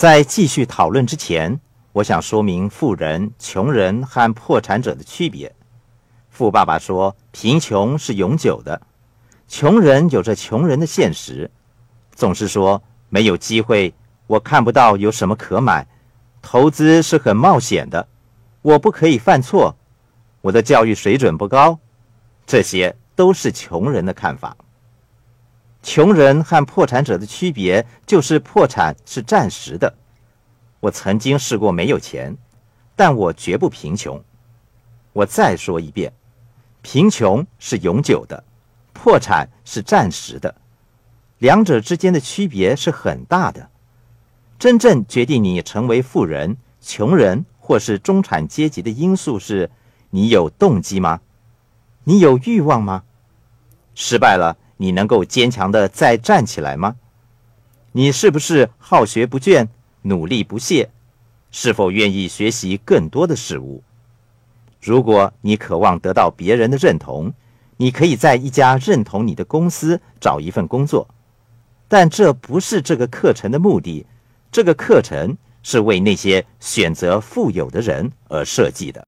在继续讨论之前，我想说明富人、穷人和破产者的区别。富爸爸说，贫穷是永久的，穷人有着穷人的现实，总是说没有机会，我看不到有什么可买，投资是很冒险的，我不可以犯错，我的教育水准不高，这些都是穷人的看法。穷人和破产者的区别就是破产是暂时的。我曾经试过没有钱，但我绝不贫穷。我再说一遍，贫穷是永久的，破产是暂时的，两者之间的区别是很大的。真正决定你成为富人、穷人或是中产阶级的因素是：你有动机吗？你有欲望吗？失败了。你能够坚强的再站起来吗？你是不是好学不倦、努力不懈？是否愿意学习更多的事物？如果你渴望得到别人的认同，你可以在一家认同你的公司找一份工作，但这不是这个课程的目的。这个课程是为那些选择富有的人而设计的。